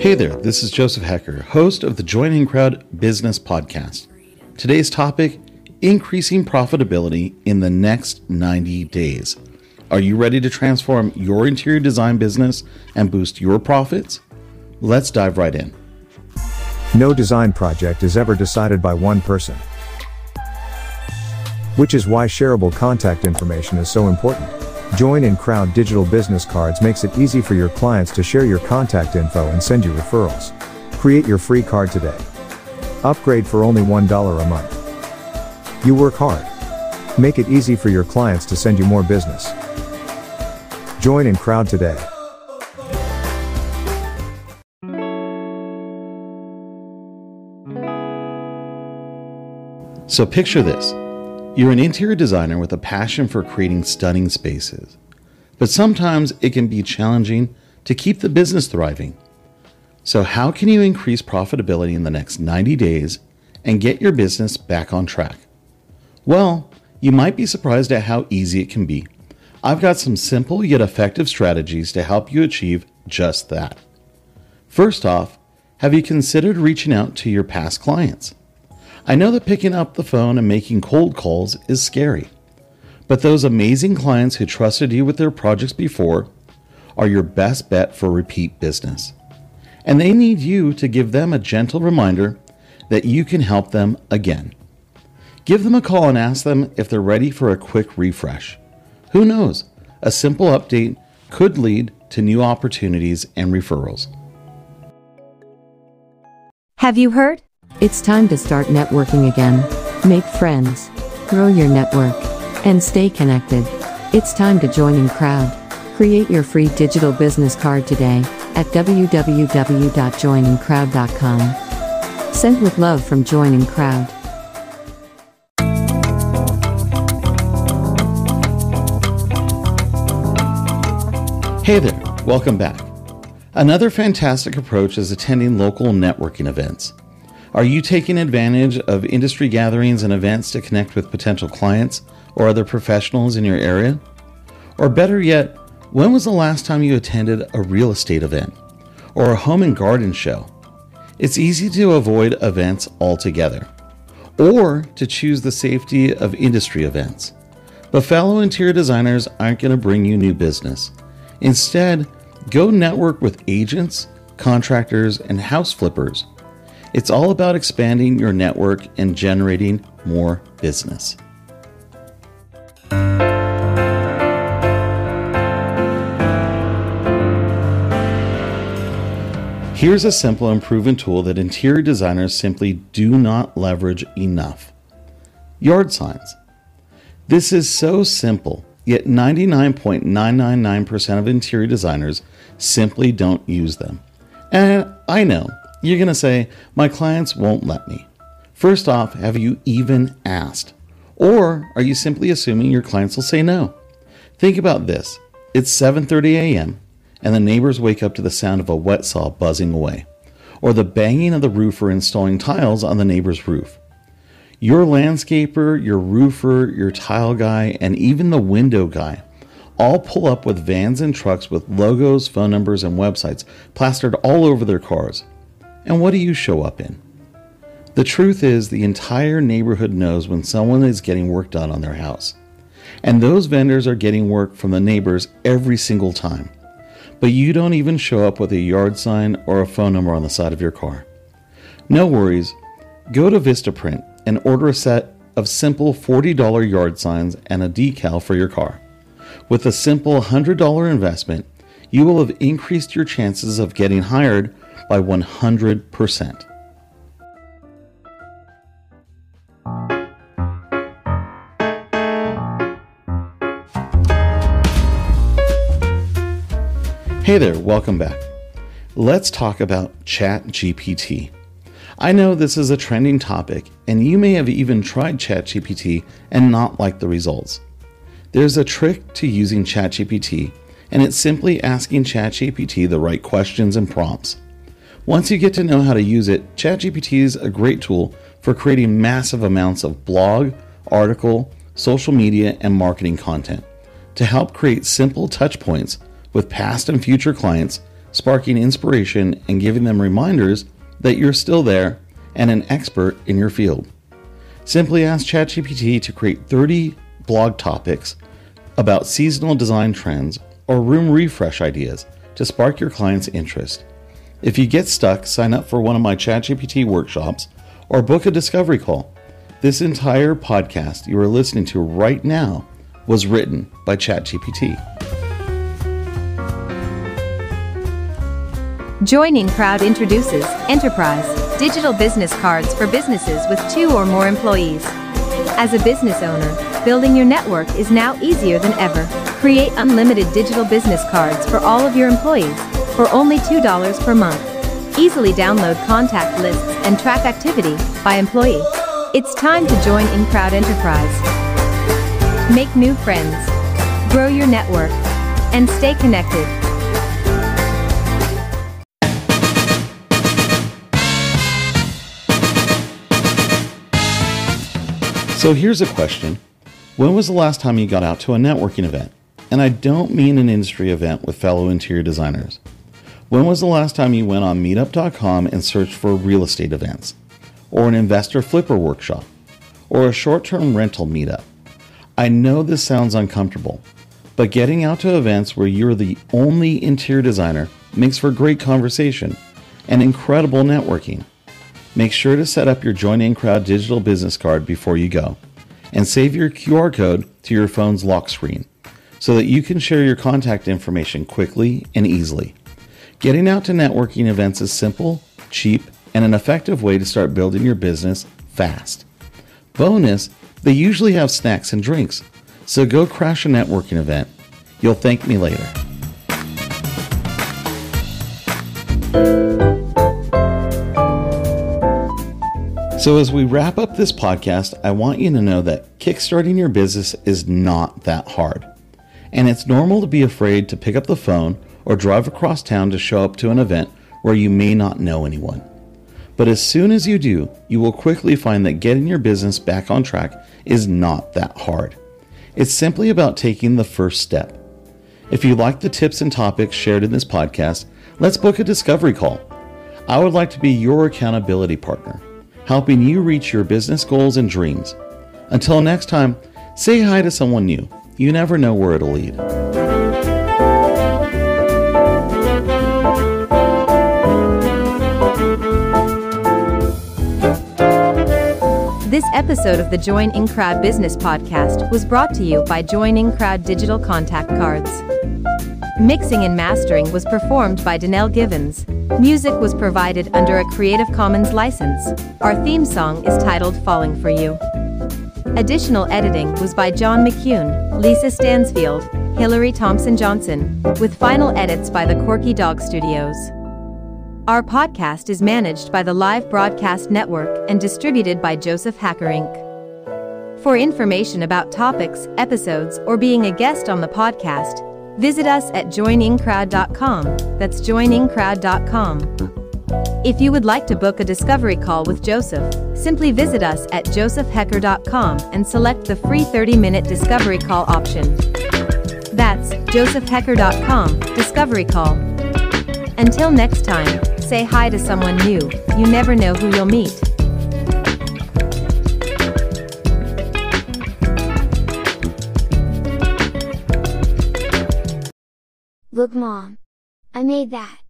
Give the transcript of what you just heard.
Hey there, this is Joseph Hecker, host of the Join inCrowd Business Podcast. Today's topic increasing profitability in the next 90 days. Are you ready to transform your interior design business and boost your profits? Let's dive right in. No design project is ever decided by one person. Which is why shareable contact information is so important. Join in Crowd Digital Business Cards makes it easy for your clients to share your contact info and send you referrals. Create your free card today. Upgrade for only $1 a month. You work hard. Make it easy for your clients to send you more business. Join in Crowd today. So picture this you're an interior designer with a passion for creating stunning spaces. But sometimes it can be challenging to keep the business thriving. So, how can you increase profitability in the next 90 days and get your business back on track? Well, you might be surprised at how easy it can be. I've got some simple yet effective strategies to help you achieve just that. First off, have you considered reaching out to your past clients? I know that picking up the phone and making cold calls is scary, but those amazing clients who trusted you with their projects before are your best bet for repeat business. And they need you to give them a gentle reminder that you can help them again. Give them a call and ask them if they're ready for a quick refresh. Who knows? A simple update could lead to new opportunities and referrals. Have you heard? It's time to start networking again. Make friends, grow your network, and stay connected. It's time to join in crowd. Create your free digital business card today at www.joinincrowd.com. Sent with love from Join inCrowd. Hey there, welcome back. Another fantastic approach is attending local networking events. Are you taking advantage of industry gatherings and events to connect with potential clients or other professionals in your area? Or better yet, when was the last time you attended a real estate event or a home and garden show? It's easy to avoid events altogether or to choose the safety of industry events. But fellow interior designers aren't going to bring you new business. Instead, go network with agents, contractors, and house flippers it's all about expanding your network and generating more business. Here's a simple and proven tool that interior designers simply do not leverage enough yard signs. This is so simple, yet 99.999% of interior designers simply don't use them. And I know you're going to say, My clients won't let me. First off, have you even asked? Or are you simply assuming your clients will say no? Think about this. It's 7:30 a.m. and the neighbors wake up to the sound of a wet saw buzzing away or the banging of the roofer installing tiles on the neighbor's roof. Your landscaper, your roofer, your tile guy, and even the window guy all pull up with vans and trucks with logos, phone numbers, and websites plastered all over their cars. And what do you show up in? The truth is, the entire neighborhood knows when someone is getting work done on their house. And those vendors are getting work from the neighbors every single time. But you don't even show up with a yard sign or a phone number on the side of your car. No worries. Go to Vistaprint and order a set of simple $40 yard signs and a decal for your car. With a simple $100 investment, you will have increased your chances of getting hired by 100%. Hey there, welcome back. Let's talk about ChatGPT. I know this is a trending topic, and you may have even tried ChatGPT and not liked the results. There's a trick to using ChatGPT, and it's simply asking ChatGPT the right questions and prompts. Once you get to know how to use it, ChatGPT is a great tool for creating massive amounts of blog, article, social media, and marketing content to help create simple touch points with past and future clients, sparking inspiration and giving them reminders that you're still there and an expert in your field. Simply ask ChatGPT to create 30 blog topics about seasonal design trends or room refresh ideas to spark your client's interest. If you get stuck, sign up for one of my ChatGPT workshops or book a discovery call. This entire podcast you are listening to right now was written by ChatGPT. Join inCrowd introduces Enterprise digital business cards for businesses with two or more employees. As a business owner, building your network is now easier than ever. Create unlimited digital business cards for all of your employees for only $2 per month. Easily download contact lists and track activity by employee. It's time to join InCrowd Enterprise. Make new friends, grow your network, and stay connected. So here's a question When was the last time you got out to a networking event? And I don't mean an industry event with fellow interior designers. When was the last time you went on meetup.com and searched for real estate events? Or an investor flipper workshop? Or a short term rental meetup? I know this sounds uncomfortable, but getting out to events where you're the only interior designer makes for great conversation and incredible networking. Make sure to set up your Join In Crowd digital business card before you go and save your QR code to your phone's lock screen so that you can share your contact information quickly and easily. Getting out to networking events is simple, cheap, and an effective way to start building your business fast. Bonus, they usually have snacks and drinks, so go crash a networking event. You'll thank me later. So, as we wrap up this podcast, I want you to know that kickstarting your business is not that hard. And it's normal to be afraid to pick up the phone or drive across town to show up to an event where you may not know anyone. But as soon as you do, you will quickly find that getting your business back on track is not that hard. It's simply about taking the first step. If you like the tips and topics shared in this podcast, let's book a discovery call. I would like to be your accountability partner helping you reach your business goals and dreams. Until next time, say hi to someone new. You never know where it'll lead. This episode of the Join In Crowd Business Podcast was brought to you by Join In Crowd Digital Contact Cards. Mixing and mastering was performed by Danelle Givens. Music was provided under a Creative Commons license. Our theme song is titled Falling for You. Additional editing was by John McCune, Lisa Stansfield, Hillary Thompson Johnson, with final edits by the Corky Dog Studios. Our podcast is managed by the Live Broadcast Network and distributed by Joseph Hecker Inc. For information about topics, episodes, or being a guest on the podcast, visit us at joinincrowd.com. That's joinincrowd.com. If you would like to book a discovery call with Joseph, simply visit us at josephhecker.com and select the free 30 minute discovery call option. That's josephhecker.com, discovery call. Until next time, say hi to someone new, you never know who you'll meet. Look mom. I made that.